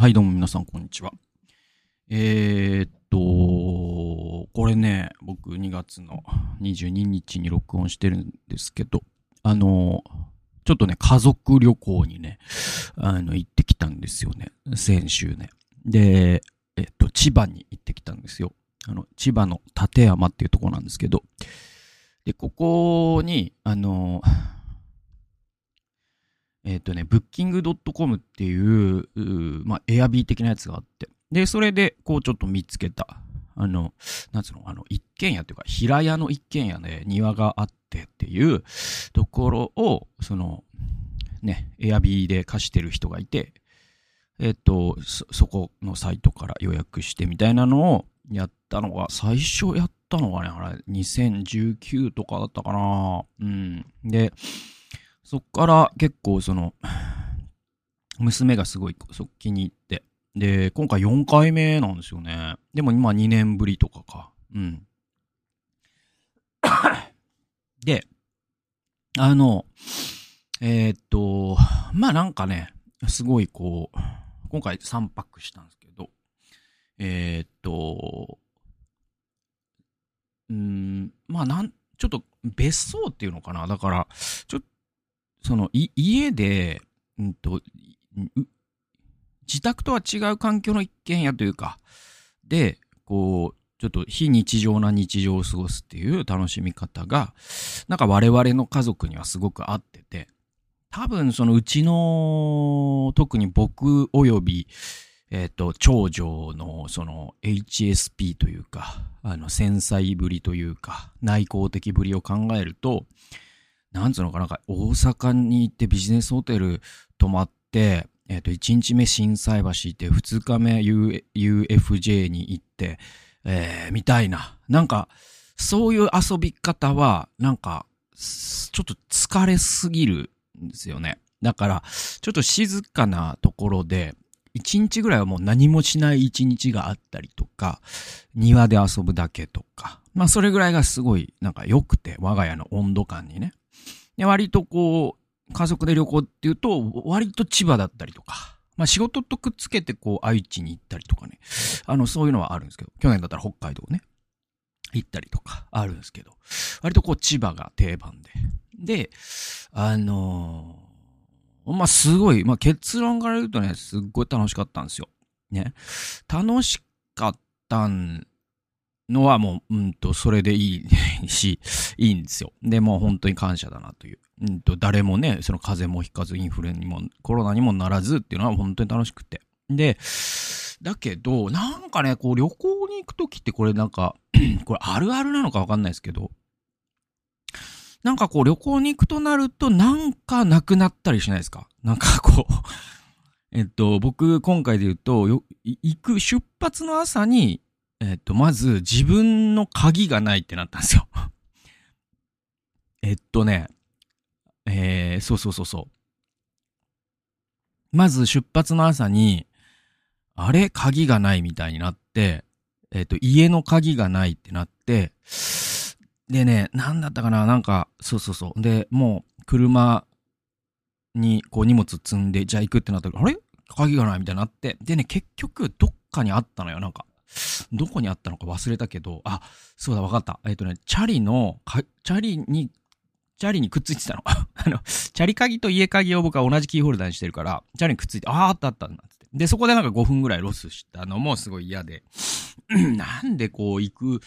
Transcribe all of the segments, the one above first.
はい、どうも皆さん、こんにちは。えー、っと、これね、僕2月の22日に録音してるんですけど、あの、ちょっとね、家族旅行にね、あの、行ってきたんですよね。先週ね。で、えっと、千葉に行ってきたんですよ。あの、千葉の館山っていうとこなんですけど、で、ここに、あの、えっ、とね、ブッキングドットコムっていう、うまあ、エアビー的なやつがあって。で、それで、こう、ちょっと見つけた。あの、なんつうの、あの、一軒家というか、平屋の一軒家で庭があってっていうところを、その、ね、エアビーで貸してる人がいて、えっ、とそ、そこのサイトから予約してみたいなのをやったのが、最初やったのがね、あれ、2019とかだったかなうん。で、そっから結構その、娘がすごいそ気に入って。で、今回4回目なんですよね。でも今2年ぶりとかか。うん。で、あの、えーっと、まあなんかね、すごいこう、今回3泊したんですけど、えーっと、うん、まあなん、ちょっと別荘っていうのかなだから、ちょっとそのい家で、うんと、自宅とは違う環境の一軒家というか、で、こう、ちょっと非日常な日常を過ごすっていう楽しみ方が、なんか我々の家族にはすごく合ってて、多分そのうちの、特に僕及び、えっ、と、長女のその HSP というか、あの繊細ぶりというか、内向的ぶりを考えると、なんつうのかな、大阪に行ってビジネスホテル泊まって、えっ、と、1日目心斎橋行って、2日目 UFJ に行って、えー、みたいな。なんか、そういう遊び方は、なんか、ちょっと疲れすぎるんですよね。だから、ちょっと静かなところで、1日ぐらいはもう何もしない1日があったりとか、庭で遊ぶだけとか、まあそれぐらいがすごいなんか良くて、我が家の温度感にね。で、割とこう、家族で旅行っていうと、割と千葉だったりとか、まあ仕事とくっつけてこう愛知に行ったりとかね。あの、そういうのはあるんですけど、去年だったら北海道ね、行ったりとかあるんですけど、割とこう千葉が定番で。で、あのーまあすごい、まあ結論から言うとね、すっごい楽しかったんですよ。ね。楽しかったんのはもう、うんと、それでいいし、いいんですよ。で、もう本当に感謝だなという。うんと、誰もね、その風邪もひかず、インフルにも、コロナにもならずっていうのは本当に楽しくて。で、だけど、なんかね、こう旅行に行くときってこれなんか、これあるあるなのかわかんないですけど、なんかこう旅行に行くとなるとなんかなくなったりしないですか？なんかこう、えっと、僕今回で言うと、行く出発の朝に、えっと、まず自分の鍵がないってなったんですよ。えっとね、えー、そうそうそうそう。まず出発の朝に、あれ鍵がないみたいになって、えっ、と、家の鍵がないってなって、でね、なんだったかななんか、そうそうそう。で、もう、車に、こう、荷物積んで、じゃあ行くってなったら、あれ？鍵がないみたいになって、でね、結局、どっかにあったのよ。なんか、どこにあったのか忘れたけど、あ、そうだ、わかった。えっ、とね、チャリの、チャリに、チャリにくっついてたの。あの、チャリ鍵と家鍵を僕は同じキーホルダーにしてるから、チャリにくっついて、ああ、あったあったんつって。で、そこでなんか5分ぐらいロスしたのもすごい嫌で、なんでこう行く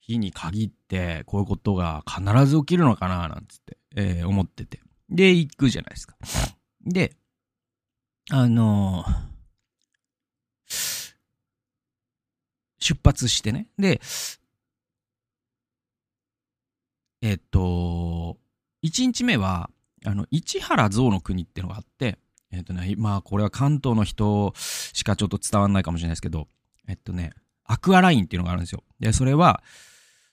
日に限って、こういうことが必ず起きるのかななんつって、えー思ってて。で、行くじゃないですか。で、あのー出発してね。で、えっと、1日目は、あの、市原象の国ってのがあって、えっとね、まあ、これは関東の人しかちょっと伝わんないかもしれないですけど、えっとね、アクアラインっていうのがあるんですよ。で、それは、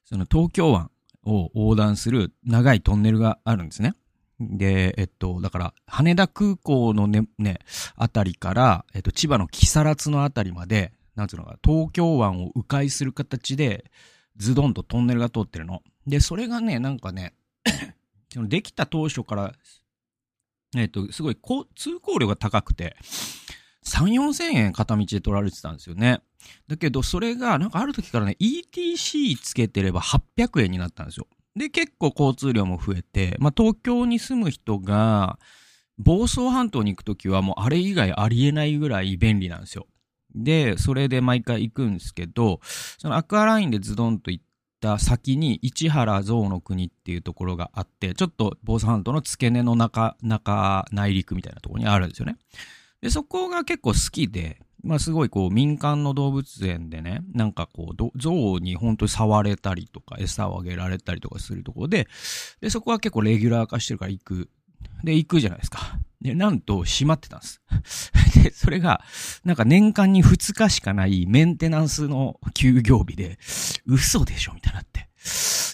その東京湾を横断する長いトンネルがあるんですね。で、えっと、だから、羽田空港のね、ね、あたりから、えっと、千葉の木更津のあたりまで、なんつうのか、東京湾を迂回する形で、ズドンとトンネルが通ってるの。で、それがね、なんかね、できた当初から、えっと、すごい通行量が高くて、3、4000円片道で取られてたんですよね。だけど、それが、なんかある時からね、ETC つけてれば800円になったんですよ。で、結構交通量も増えて、まあ、東京に住む人が、房総半島に行くときはもうあれ以外ありえないぐらい便利なんですよ。で、それで毎回行くんですけど、そのアクアラインでズドンと行った先に市原象の国っていうところがあって、ちょっと房総半島の付け根の中、中、内陸みたいなところにあるんですよね。で、そこが結構好きで、まあすごいこう民間の動物園でね、なんかこう、象に本当に触れたりとか、餌をあげられたりとかするところで、で、そこは結構レギュラー化してるから行く。で、行くじゃないですか。で、なんと閉まってたんです。で、それが、なんか年間に2日しかないメンテナンスの休業日で、嘘でしょみたいになって。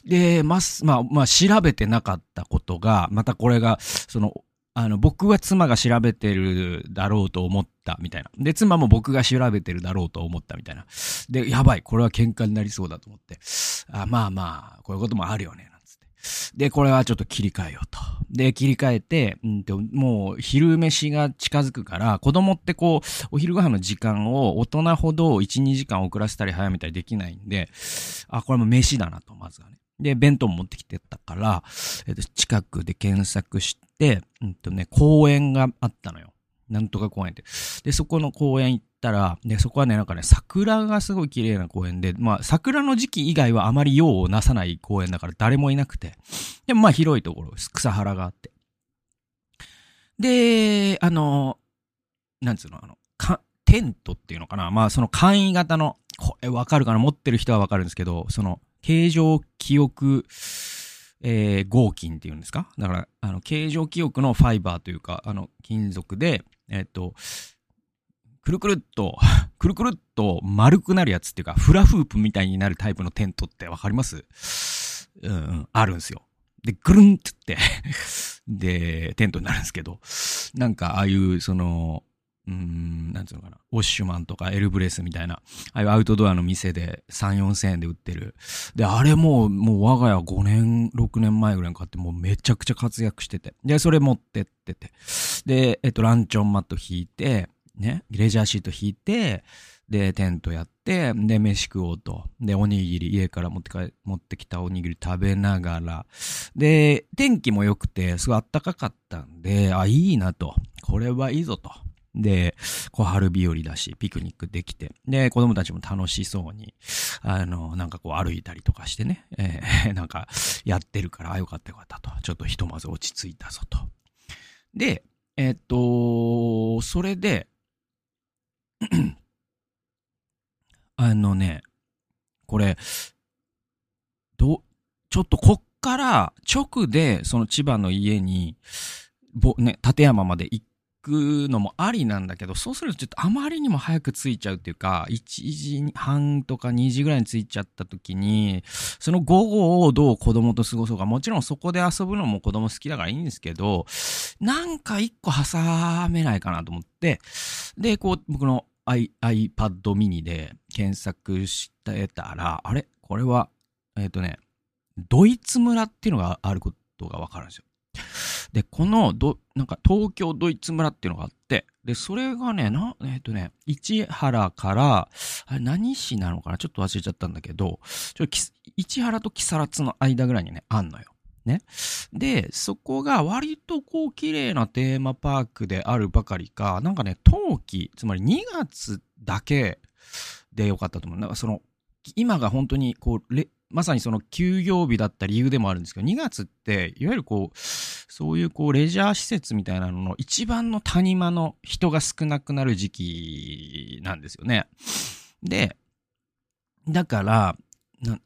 で、ままあ、まあ、調べてなかったことが、またこれが、その、あの、僕は妻が調べてるだろうと思ったみたいな。で、妻も僕が調べてるだろうと思ったみたいな。で、やばい、これは喧嘩になりそうだと思って。あまあまあ、こういうこともあるよね、で、これはちょっと切り替えようと。で、切り替えて、うん、もう昼飯が近づくから、子供ってこう、お昼ご飯の時間を大人ほど1、2時間遅らせたり早めたりできないんで、あ、これも飯だなと、まずはね。で、弁当持ってきてたから、えっと、近くで検索して、うんとね、公園があったのよ。なんとか公園って。で、そこの公園行ったら、で、そこはね、なんかね、桜がすごい綺麗な公園で、まあ、桜の時期以外はあまり用をなさない公園だから誰もいなくて。でもまあ、広いところ、草原があって。で、あの、なんつうの、あの、か、テントっていうのかなまあ、その簡易型の、これわかるかな？持ってる人はわかるんですけど、その、形状記憶、えー、合金っていうんですか？だから、あの、形状記憶のファイバーというか、あの、金属で、えっ、と、くるくるっと、くるくるっと丸くなるやつっていうか、フラフープみたいになるタイプのテントってわかります？うん、あるんですよ。で、ぐるんってって で、テントになるんですけど、なんかああいう、その、うん、なんつうのかな、ウォッシュマンとかエルブレスみたいな、ああいうアウトドアの店で3、4千円で売ってる。で、あれもう、もう我が家5年、6年前ぐらいに買って、もうめちゃくちゃ活躍してて。で、それ持ってってて。で、えっと、ランチョンマット引いて、ね、レジャーシート引いて、で、テントやって、で、飯食おうと。で、おにぎり、家から持ってか持ってきたおにぎり食べながら。で、天気も良くて、すごい暖かかったんで、あ、いいなと。これはいいぞと。で、小春日和だし、ピクニックできて、で、子供たちも楽しそうに、あの、なんかこう歩いたりとかしてね、えー、なんかやってるから、あ、よかったよかったと。ちょっとひとまず落ち着いたぞと。で、えー、っと、それで、あのね、これ、ど、ちょっとこっから直でその千葉の家に、ぼ、ね、立山まで行くのもありなんだけど、そうするとちょっとあまりにも早く着いちゃうっていうか、1時半とか2時ぐらいに着いちゃった時に、その午後をどう子供と過ごそうか、もちろんそこで遊ぶのも子供好きだからいいんですけど、なんか一個挟めないかなと思って、で、こう、僕の iPad mini で検索してたら、あれ？これは、えっ、ー、とね、ドイツ村っていうのがあることがわかるんですよ。で、このど、なんか東京ドイツ村っていうのがあって、で、それがね、な、えっ、ー、とね、市原から、あれ何市なのかな？ちょっと忘れちゃったんだけど、ちょ市原と木更津の間ぐらいにね、あんのよ。ね。で、そこが割とこう綺麗なテーマパークであるばかりか、なんかね、冬季、つまり2月だけでよかったと思う。なんかその、今が本当にこう、まさにその休業日だった理由でもあるんですけど、2月って、いわゆるこう、そういうこう、レジャー施設みたいなのの一番の谷間の人が少なくなる時期なんですよね。で、だから、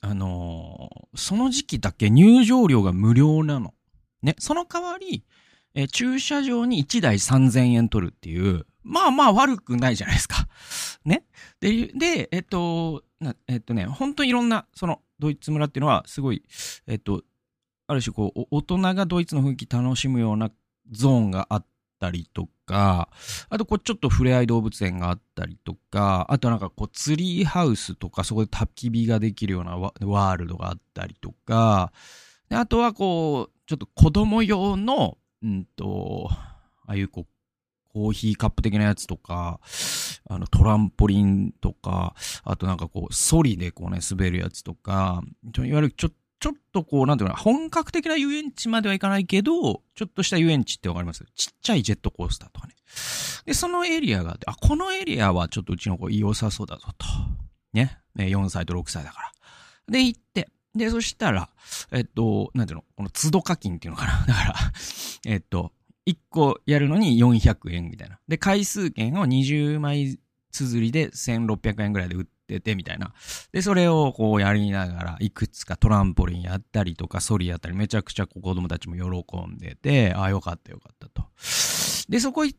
あのー、その時期だけ入場料が無料なの。ね、その代わり、え駐車場に1台3000円取るっていう、まあまあ悪くないじゃないですか。ね。で、で、えっと、えっとね、本当にいろんな、その、ドイツ村っていうのは、すごい、えっと、ある種こう、大人がドイツの雰囲気楽しむようなゾーンがあったりとか、あとこうちょっと触れ合い動物園があったりとか、あとなんかこうツリーハウスとかそこで焚き火ができるようなワールドがあったりとか、であとはこう、ちょっと子供用の、うんと、ああいうこう、コーヒーカップ的なやつとか、あの、トランポリンとか、あとなんかこう、ソリでこうね、滑るやつとか、いわゆるちょ、ちょっとこう、なんていうの本格的な遊園地まではいかないけど、ちょっとした遊園地ってわかります？ちっちゃいジェットコースターとかね。で、そのエリアがあって、あ、このエリアはちょっとうちの子良さそうだぞと。ね。4歳と6歳だから。で、行って、で、そしたら、えっと、なんていうの？この都度課金っていうのかなだから、えっと、1個やるのに400円みたいな。で、回数券を20枚綴りで1600円ぐらいで売っててみたいな。で、それをこうやりながら、いくつかトランポリンやったりとか、ソリやったり、めちゃくちゃ子供たちも喜んでて、ああ、よかったよかったと。で、そこ行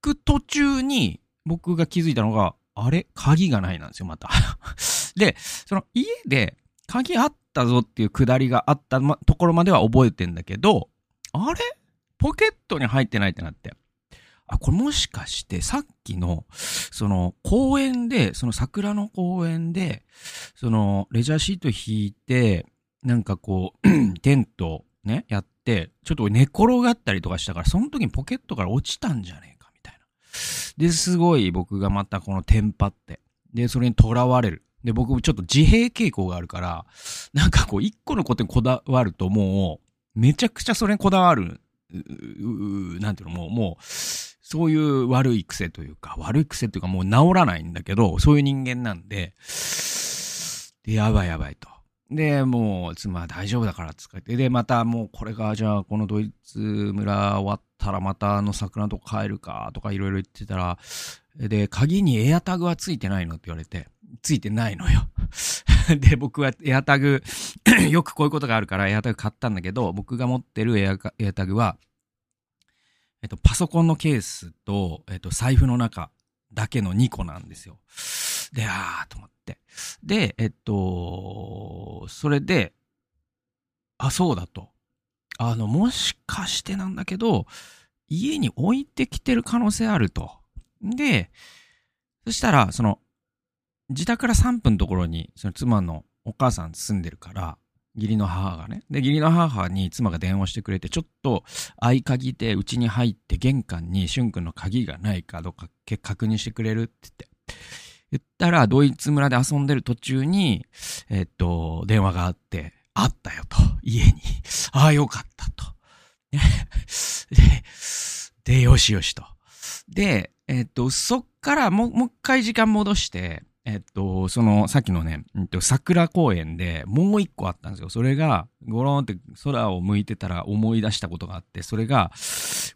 く途中に、僕が気づいたのが、あれ？鍵がないなんですよ、また。で、その家で鍵あったぞっていうくだりがあった、ところまでは覚えてんだけど、あれ？ポケットに入ってないってなって。あ、これもしかしてさっきの、その公園で、その桜の公園で、そのレジャーシート引いて、なんかこう、テントね、やって、ちょっと寝転がったりとかしたから、その時にポケットから落ちたんじゃねえか、みたいな。で、すごい僕がまたこのテンパって、で、それに囚われる。で、僕もちょっと自閉傾向があるから、なんかこう、一個のことにこだわるともう、めちゃくちゃそれにこだわる、なんていうの、もう、もう、そういう悪い癖というか、悪い癖というかもう治らないんだけど、そういう人間なんで、で、やばいやばいと。で、もう、妻は大丈夫だからっつって。で、またもうこれが、じゃあこのドイツ村終わったらまたあの桜のとこ帰るかとかいろいろ言ってたら、で、鍵にエアタグはついてないのって言われて、ついてないのよ。で、僕はエアタグよくこういうことがあるからエアタグ買ったんだけど、僕が持ってるエアエアタグは、えっと、パソコンのケースと、えっと、財布の中だけの2個なんですよ。で、あーと思って。で、えっと、それで、あ、そうだと。あの、もしかしてなんだけど、家に置いてきてる可能性あると。で、そしたら、その、自宅から3分のところに、その妻のお母さん住んでるから、義理の母がね。で、義理の母に妻が電話してくれて、ちょっと合鍵で家に入って玄関に俊君の鍵がないかどうか確認してくれるって言って。言ったら、ドイツ村で遊んでる途中に、えっと、電話があって、あったよと、家に。ああ、よかったと。で、で、よしよしと。で、えっと、そっからもう、もう一回時間戻して、えっと、その、さっきのね、えっと、桜公園でもう一個あったんですよ。それが、ゴロンって空を向いてたら思い出したことがあって、それが、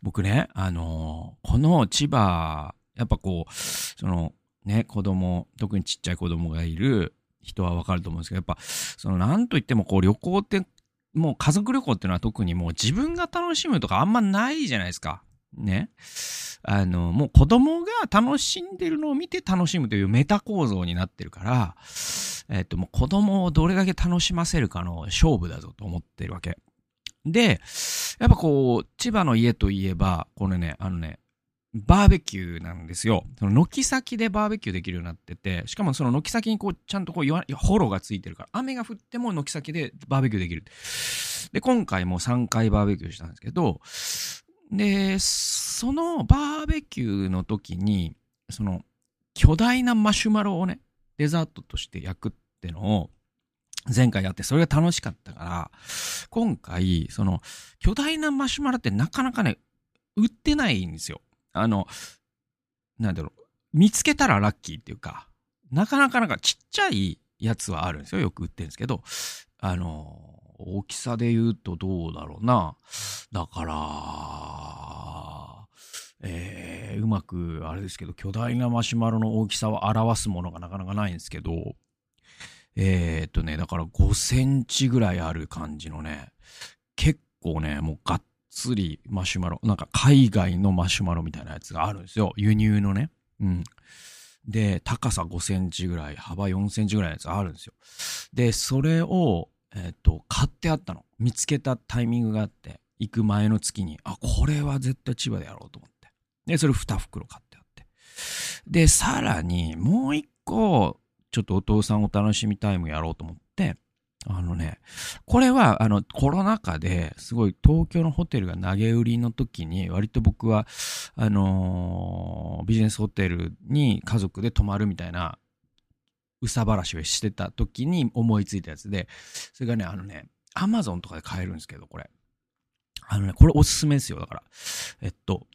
僕ね、あの、この千葉、やっぱこう、その、ね、子供、特にちっちゃい子供がいる人はわかると思うんですけど、やっぱ、その、なんといってもこう、旅行って、もう家族旅行っていうのは特にもう自分が楽しむとかあんまないじゃないですか。ね。あの、もう子供が楽しんでるのを見て楽しむというメタ構造になってるから、えっと、もう子供をどれだけ楽しませるかの勝負だぞと思ってるわけ。で、やっぱこう、千葉の家といえば、これね、あのね、バーベキューなんですよ。その軒先でバーベキューできるようになってて、しかもその軒先にこう、ちゃんとこう、フォロがついてるから、雨が降っても軒先でバーベキューできる。で、今回も3回バーベキューしたんですけど、で、そのバーベキューの時に、その巨大なマシュマロをね、デザートとして焼くってのを前回やって、それが楽しかったから、今回、その巨大なマシュマロってなかなかね、売ってないんですよ。あの、なんだろう、見つけたらラッキーっていうか、なかなかなんかちっちゃいやつはあるんですよ。よく売ってるんですけど、あの、大きさで言うとどうだろうな。だから、えー、うまく、あれですけど、巨大なマシュマロの大きさを表すものがなかなかないんですけど、えー、っとね、だから5センチぐらいある感じのね、結構ね、もうがっつりマシュマロ、なんか海外のマシュマロみたいなやつがあるんですよ。輸入のね。うん。で、高さ5センチぐらい、幅4センチぐらいのやつあるんですよ。で、それを、えっ、ー、と、買ってあったの。見つけたタイミングがあって、行く前の月に、あ、これは絶対千葉でやろうと思って。で、それ2袋買ってあって。で、さらに、もう1個、ちょっとお父さんお楽しみタイムやろうと思って、あのね、これは、あの、コロナ禍ですごい東京のホテルが投げ売りの時に、割と僕は、あのー、ビジネスホテルに家族で泊まるみたいな、うさばらしをしてた時に思いついたやつで、それがね、あのね、アマゾンとかで買えるんですけど、これ。あのね、これおすすめですよ。だから。えっと、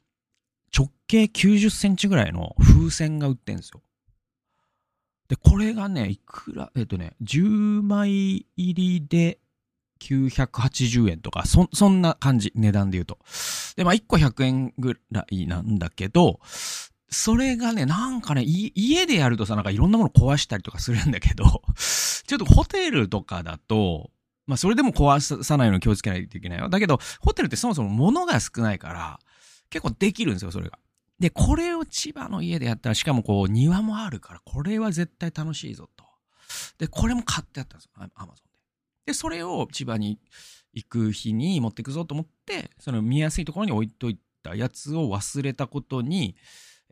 直径90センチぐらいの風船が売ってんですよ。で、これがね、いくら、えっとね、10枚入りで980円とか、そ、そんな感じ、値段で言うと。で、まあ、1個100円ぐらいなんだけど、それがね、なんかね、家でやるとさ、なんかいろんなもの壊したりとかするんだけど、ちょっとホテルとかだと、まあそれでも壊さないように気をつけないといけないよ。だけど、ホテルってそもそも物が少ないから、結構できるんですよ、それが。で、これを千葉の家でやったら、しかもこう庭もあるから、これは絶対楽しいぞと。で、これも買ってあったんですよ、アマゾンで。で、それを千葉に行く日に持ってくぞと思って、その見やすいところに置いといたやつを忘れたことに、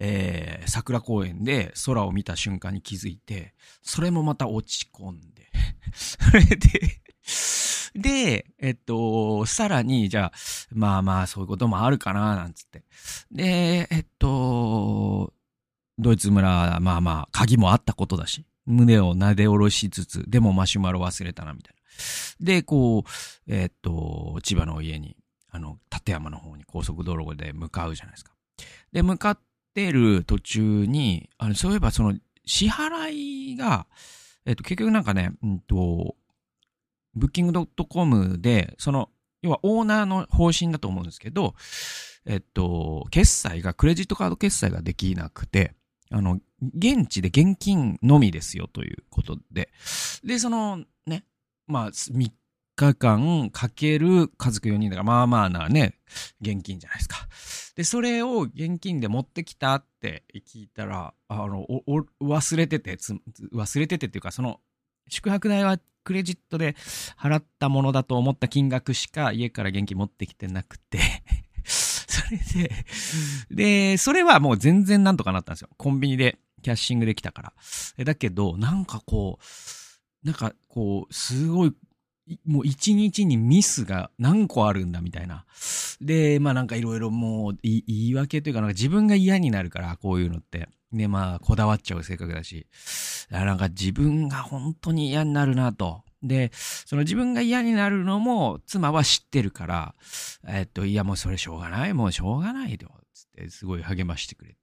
えー、桜公園で空を見た瞬間に気づいて、それもまた落ち込んで、それでで、えっと、さらに、じゃあ、まあまあ、そういうこともあるかな、なんつって。で、えっと、ドイツ村、まあまあ、鍵もあったことだし、胸を撫で下ろしつつ、でもマシュマロ忘れたな、みたいな。で、こう、えっと、千葉の家に、あの、立山の方に高速道路で向かうじゃないですか。で、向かってる途中に、あの、そういえばその、支払いが、えっと、結局なんかね、うんと、ブッキングドットコムで、その、要はオーナーの方針だと思うんですけど、えっと、決済が、クレジットカード決済ができなくて、あの、現地で現金のみですよということで、で、そのね、まあ、3日間かける家族4人だから、まあまあなね、現金じゃないですか。で、それを現金で持ってきたって聞いたら、あの、忘れてて、忘れててっていうか、その、宿泊代はクレジットで払ったものだと思った金額しか家から現金持ってきてなくて それで、で、それはもう全然なんとかなったんですよ。コンビニでキャッシングできたから。だけど、なんかこう、なんかこう、すごい、もう一日にミスが何個あるんだみたいな。で、まあなんかいろいろもう言い訳というか、なんか自分が嫌になるから、こういうのって。で、まあ、こだわっちゃう性格だし、なんか自分が本当に嫌になるなと。で、その自分が嫌になるのも妻は知ってるから、えっと、いやもうそれしょうがない、もうしょうがないよ、つってすごい励ましてくれて。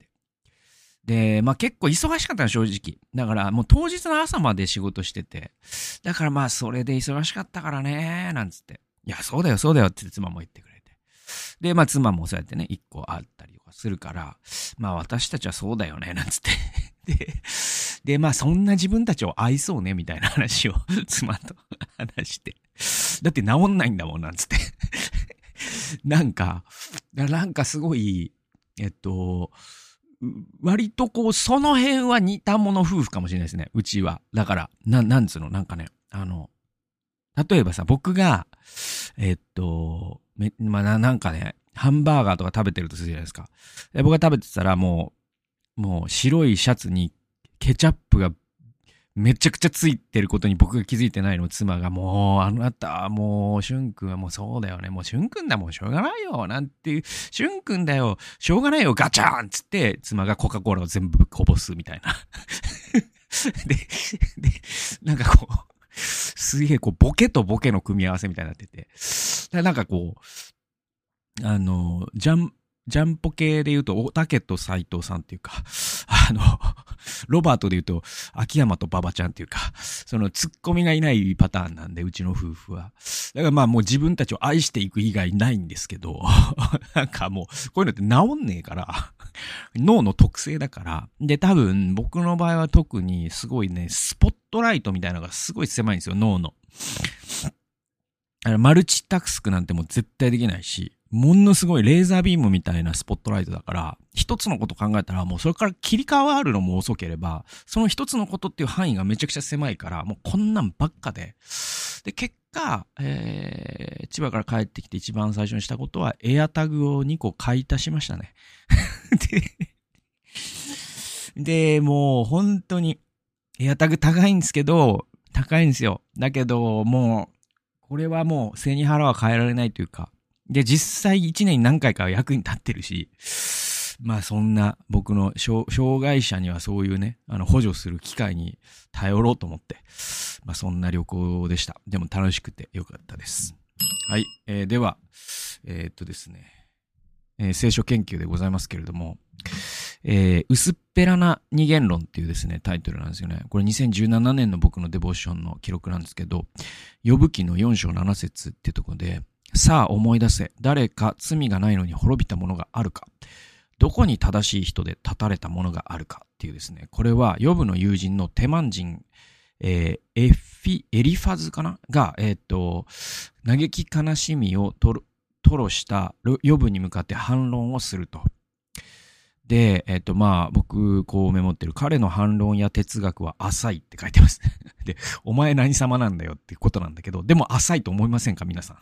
で、まあ結構忙しかったの正直。だからもう当日の朝まで仕事してて。だからまあそれで忙しかったからね、なんつって。いや、そうだよ、そうだよって妻も言ってくれて。で、まあ妻もそうやってね、一個あったりとかするから、まあ私たちはそうだよね、なんつって で、で、まあそんな自分たちを愛そうね、みたいな話を 妻と 話して。だって治んないんだもん、なんつってなんか、なんかすごい、えっと、割とこう、その辺は似たもの夫婦かもしれないですね。うちは。だから、な、なんつうの、なんかね、あの、例えばさ、僕が、えっと、め、まあ、なんかね、ハンバーガーとか食べてるとするじゃないですか。で僕が食べてたらもう、もう白いシャツにケチャップがめちゃくちゃついてることに僕が気づいてないの妻がもう、あなた、もう、しゅんくんはもうそうだよね。もうしゅんくんだもんしょうがないよ。なんていう、しゅんくんだよ。しょうがないよ。ガチャーンつって、妻がコカ・コーラを全部こぼすみたいな。で、で、なんかこう、すげえこう、ボケとボケの組み合わせみたいになってて。なんかこう、あの、ジャン、ジャンポ系で言うと、おたけと斎藤さんっていうか、あの、ロバートで言うと、秋山と馬場ちゃんっていうか、そのツッコミがいないパターンなんで、うちの夫婦は。だからまあもう自分たちを愛していく以外ないんですけど、なんかもう、こういうのって治んねえから、脳の特性だから。で、多分、僕の場合は特にすごいね、スポットライトみたいなのがすごい狭いんですよ、脳の。マルチタスクなんてもう絶対できないし、ものすごいレーザービームみたいなスポットライトだから、一つのこと考えたら、もうそれから切り替わるのも遅ければ、その一つのことっていう範囲がめちゃくちゃ狭いから、もうこんなんばっかで。で、結果、えー、千葉から帰ってきて一番最初にしたことは、エアタグを2個買い足しましたね。で、で、もう本当に、エアタグ高いんですけど、高いんですよ。だけど、もう、これはもう背に腹は変えられないというか、で、実際1年に何回か役に立ってるし、まあそんな僕の障害者にはそういうね、あの補助する機会に頼ろうと思って、まあそんな旅行でした。でも楽しくてよかったです。はい。えー、では、えー、っとですね、えー、聖書研究でございますけれども、えー、薄っぺらな二元論っていうですね、タイトルなんですよね。これ2017年の僕のデボーションの記録なんですけど、呼ぶ記の4章7節ってとこで、さあ思い出せ、誰か罪がないのに滅びたものがあるか。どこに正しい人で立たれたものがあるかっていうですね、これは、ヨブの友人のテマン人、えー、エフィ、エリファズかな？が、えっ、と、嘆き悲しみを吐露したヨブに向かって反論をすると。で、えっ、と、まあ、僕、こうメモってる、彼の反論や哲学は浅いって書いてます。で、お前何様なんだよってことなんだけど、でも浅いと思いませんか皆さん。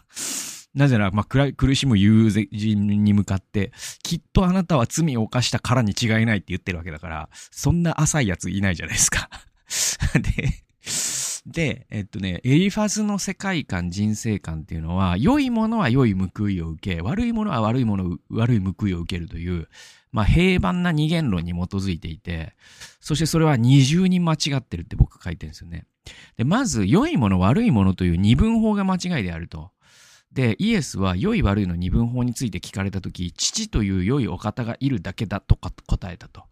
なぜなら、まあ、苦しむ友人に向かって、きっとあなたは罪を犯したからに違いないって言ってるわけだから、そんな浅いやついないじゃないですか。で、で、えっとね、エリファズの世界観、人生観っていうのは、良いものは良い報いを受け、悪いものは悪いもの、悪い報いを受けるという、まあ、平凡な二元論に基づいていて、そしてそれは二重に間違ってるって僕書いてるんですよね。で、まず、良いもの、悪いものという二分法が間違いであると。で、イエスは良い悪いの二分法について聞かれたとき、父という良いお方がいるだけだと答えたと。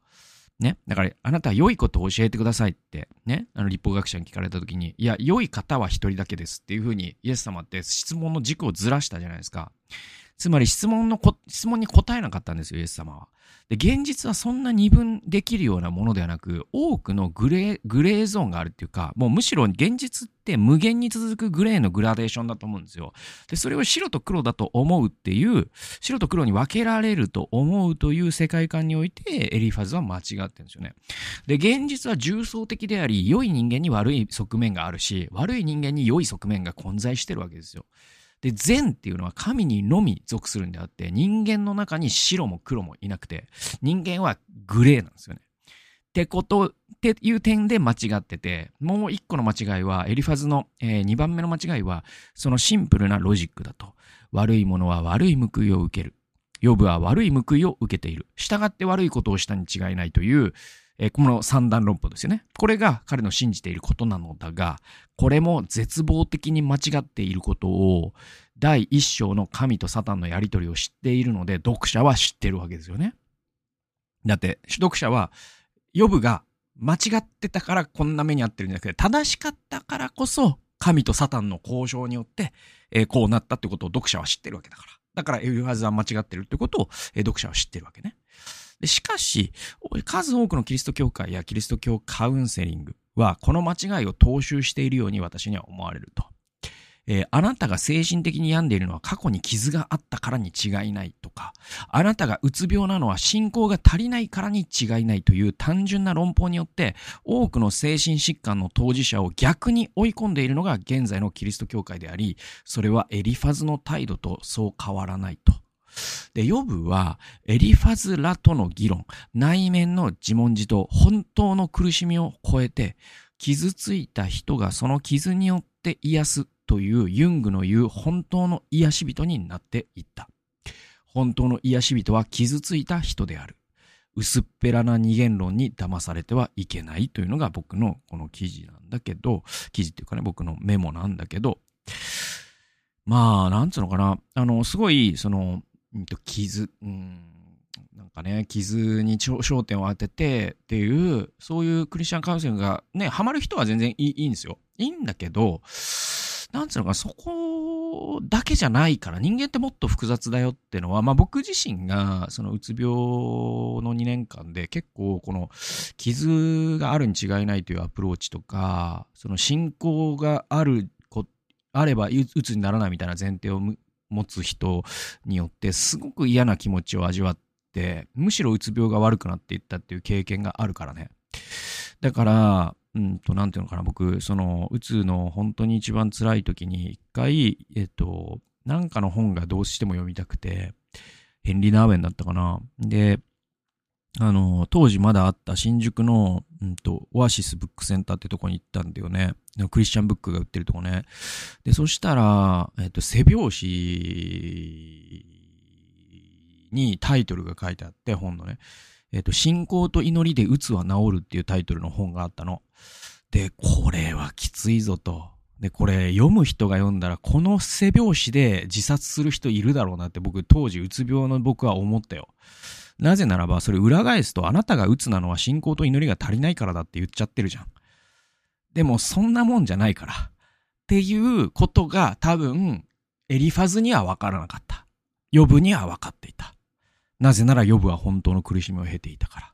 ね。だから、あなたは良いことを教えてくださいって、ね。あの、立法学者に聞かれたときに、いや、良い方は一人だけですっていうふうに、イエス様って質問の軸をずらしたじゃないですか。つまり質問の質問に答えなかったんですよ、イエス様は。で、現実はそんな二分できるようなものではなく、多くのグレー、グレーゾーンがあるっていうか、もうむしろ現実って無限に続くグレーのグラデーションだと思うんですよ。で、それを白と黒だと思うっていう、白と黒に分けられると思うという世界観において、エリファズは間違ってるんですよね。で、現実は重層的であり、良い人間に悪い側面があるし、悪い人間に良い側面が混在してるわけですよ。で、善っていうのは神にのみ属するんであって、人間の中に白も黒もいなくて、人間はグレーなんですよね。ってこと、っていう点で間違ってて、もう一個の間違いは、エリファズの、え、2番目の間違いは、そのシンプルなロジックだと。悪いものは悪い報いを受ける。ヨブは悪い報いを受けている。従って悪いことをしたに違いないという、えー、この三段論法ですよね。これが彼の信じていることなのだが、これも絶望的に間違っていることを、第一章の神とサタンのやりとりを知っているので、読者は知ってるわけですよね。だって、読者は、ヨブが間違ってたからこんな目に遭ってるんじゃなくて、正しかったからこそ、神とサタンの交渉によって、えー、こうなったってことを読者は知ってるわけだから。だから、エルハズは間違ってるってことを、えー、読者は知ってるわけね。でしかし、数多くのキリスト教会やキリスト教カウンセリングは、この間違いを踏襲しているように私には思われると。えー、あなたが精神的に病んでいるのは過去に傷があったからに違いないとか、あなたがうつ病なのは信仰が足りないからに違いないという単純な論法によって、多くの精神疾患の当事者を逆に追い込んでいるのが現在のキリスト教会であり、それはエリファズの態度とそう変わらないと。で、ヨブは、エリファズらとの議論、内面の自問自答、本当の苦しみを超えて、傷ついた人がその傷によって癒すというユングの言う本当の癒し人になっていった。本当の癒し人は傷ついた人である。薄っぺらな二元論に騙されてはいけないというのが僕のこの記事なんだけど、記事っていうかね、僕のメモなんだけど、まあ、なんつうのかな。あの、すごい、その、うんと、傷、うん、なんかね、傷に焦点を当ててっていう、そういうクリスチャンカウンセリングがね、ハマる人は全然いいいいんですよ。いいんだけど、なんつうのか、そこだけじゃないから、人間ってもっと複雑だよっていうのは、まあ僕自身が、そのうつ病の2年間で結構この傷があるに違いないというアプローチとか、その信仰があるこ、あればうつにならないみたいな前提を持つ人によってすごく嫌な気持ちを味わって、むしろうつ病が悪くなっていったっていう経験があるからね。だから、うんと、何ていうのかな、僕、その、うつの本当に一番辛い時に、一回、えっと、なんかの本がどうしても読みたくて、ヘンリー・ナーウェンだったかな。で、あの、当時まだあった新宿の、うんと、オアシスブックセンターってとこに行ったんだよね。クリスチャンブックが売ってるとこね。で、そしたら、えっと、背表紙にタイトルが書いてあって、本のね。えっと、信仰と祈りで鬱は治るっていうタイトルの本があったの。で、これはきついぞと。で、これ読む人が読んだら、この背表紙で自殺する人いるだろうなって僕、当時うつ病の僕は思ったよ。なぜならば、それ裏返すと、あなたが鬱なのは信仰と祈りが足りないからだって言っちゃってるじゃん。でも、そんなもんじゃないから。っていうことが多分、エリファズには分からなかった。ヨブには分かっていた。なぜならヨブは本当の苦しみを経ていたから。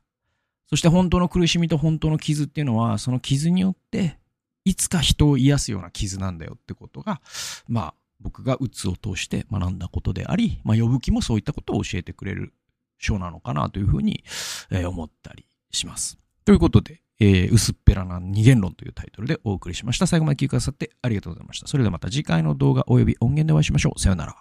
そして本当の苦しみと本当の傷っていうのは、その傷によって、いつか人を癒すような傷なんだよってことが、まあ、僕が鬱を通して学んだことであり、まあ、呼ぶ気もそういったことを教えてくれる書なのかなというふうに、え、思ったりします。ということで、えー、薄っぺらな二元論というタイトルでお送りしました。最後まで聞いてくださってありがとうございました。それではまた次回の動画及び音源でお会いしましょう。さよなら。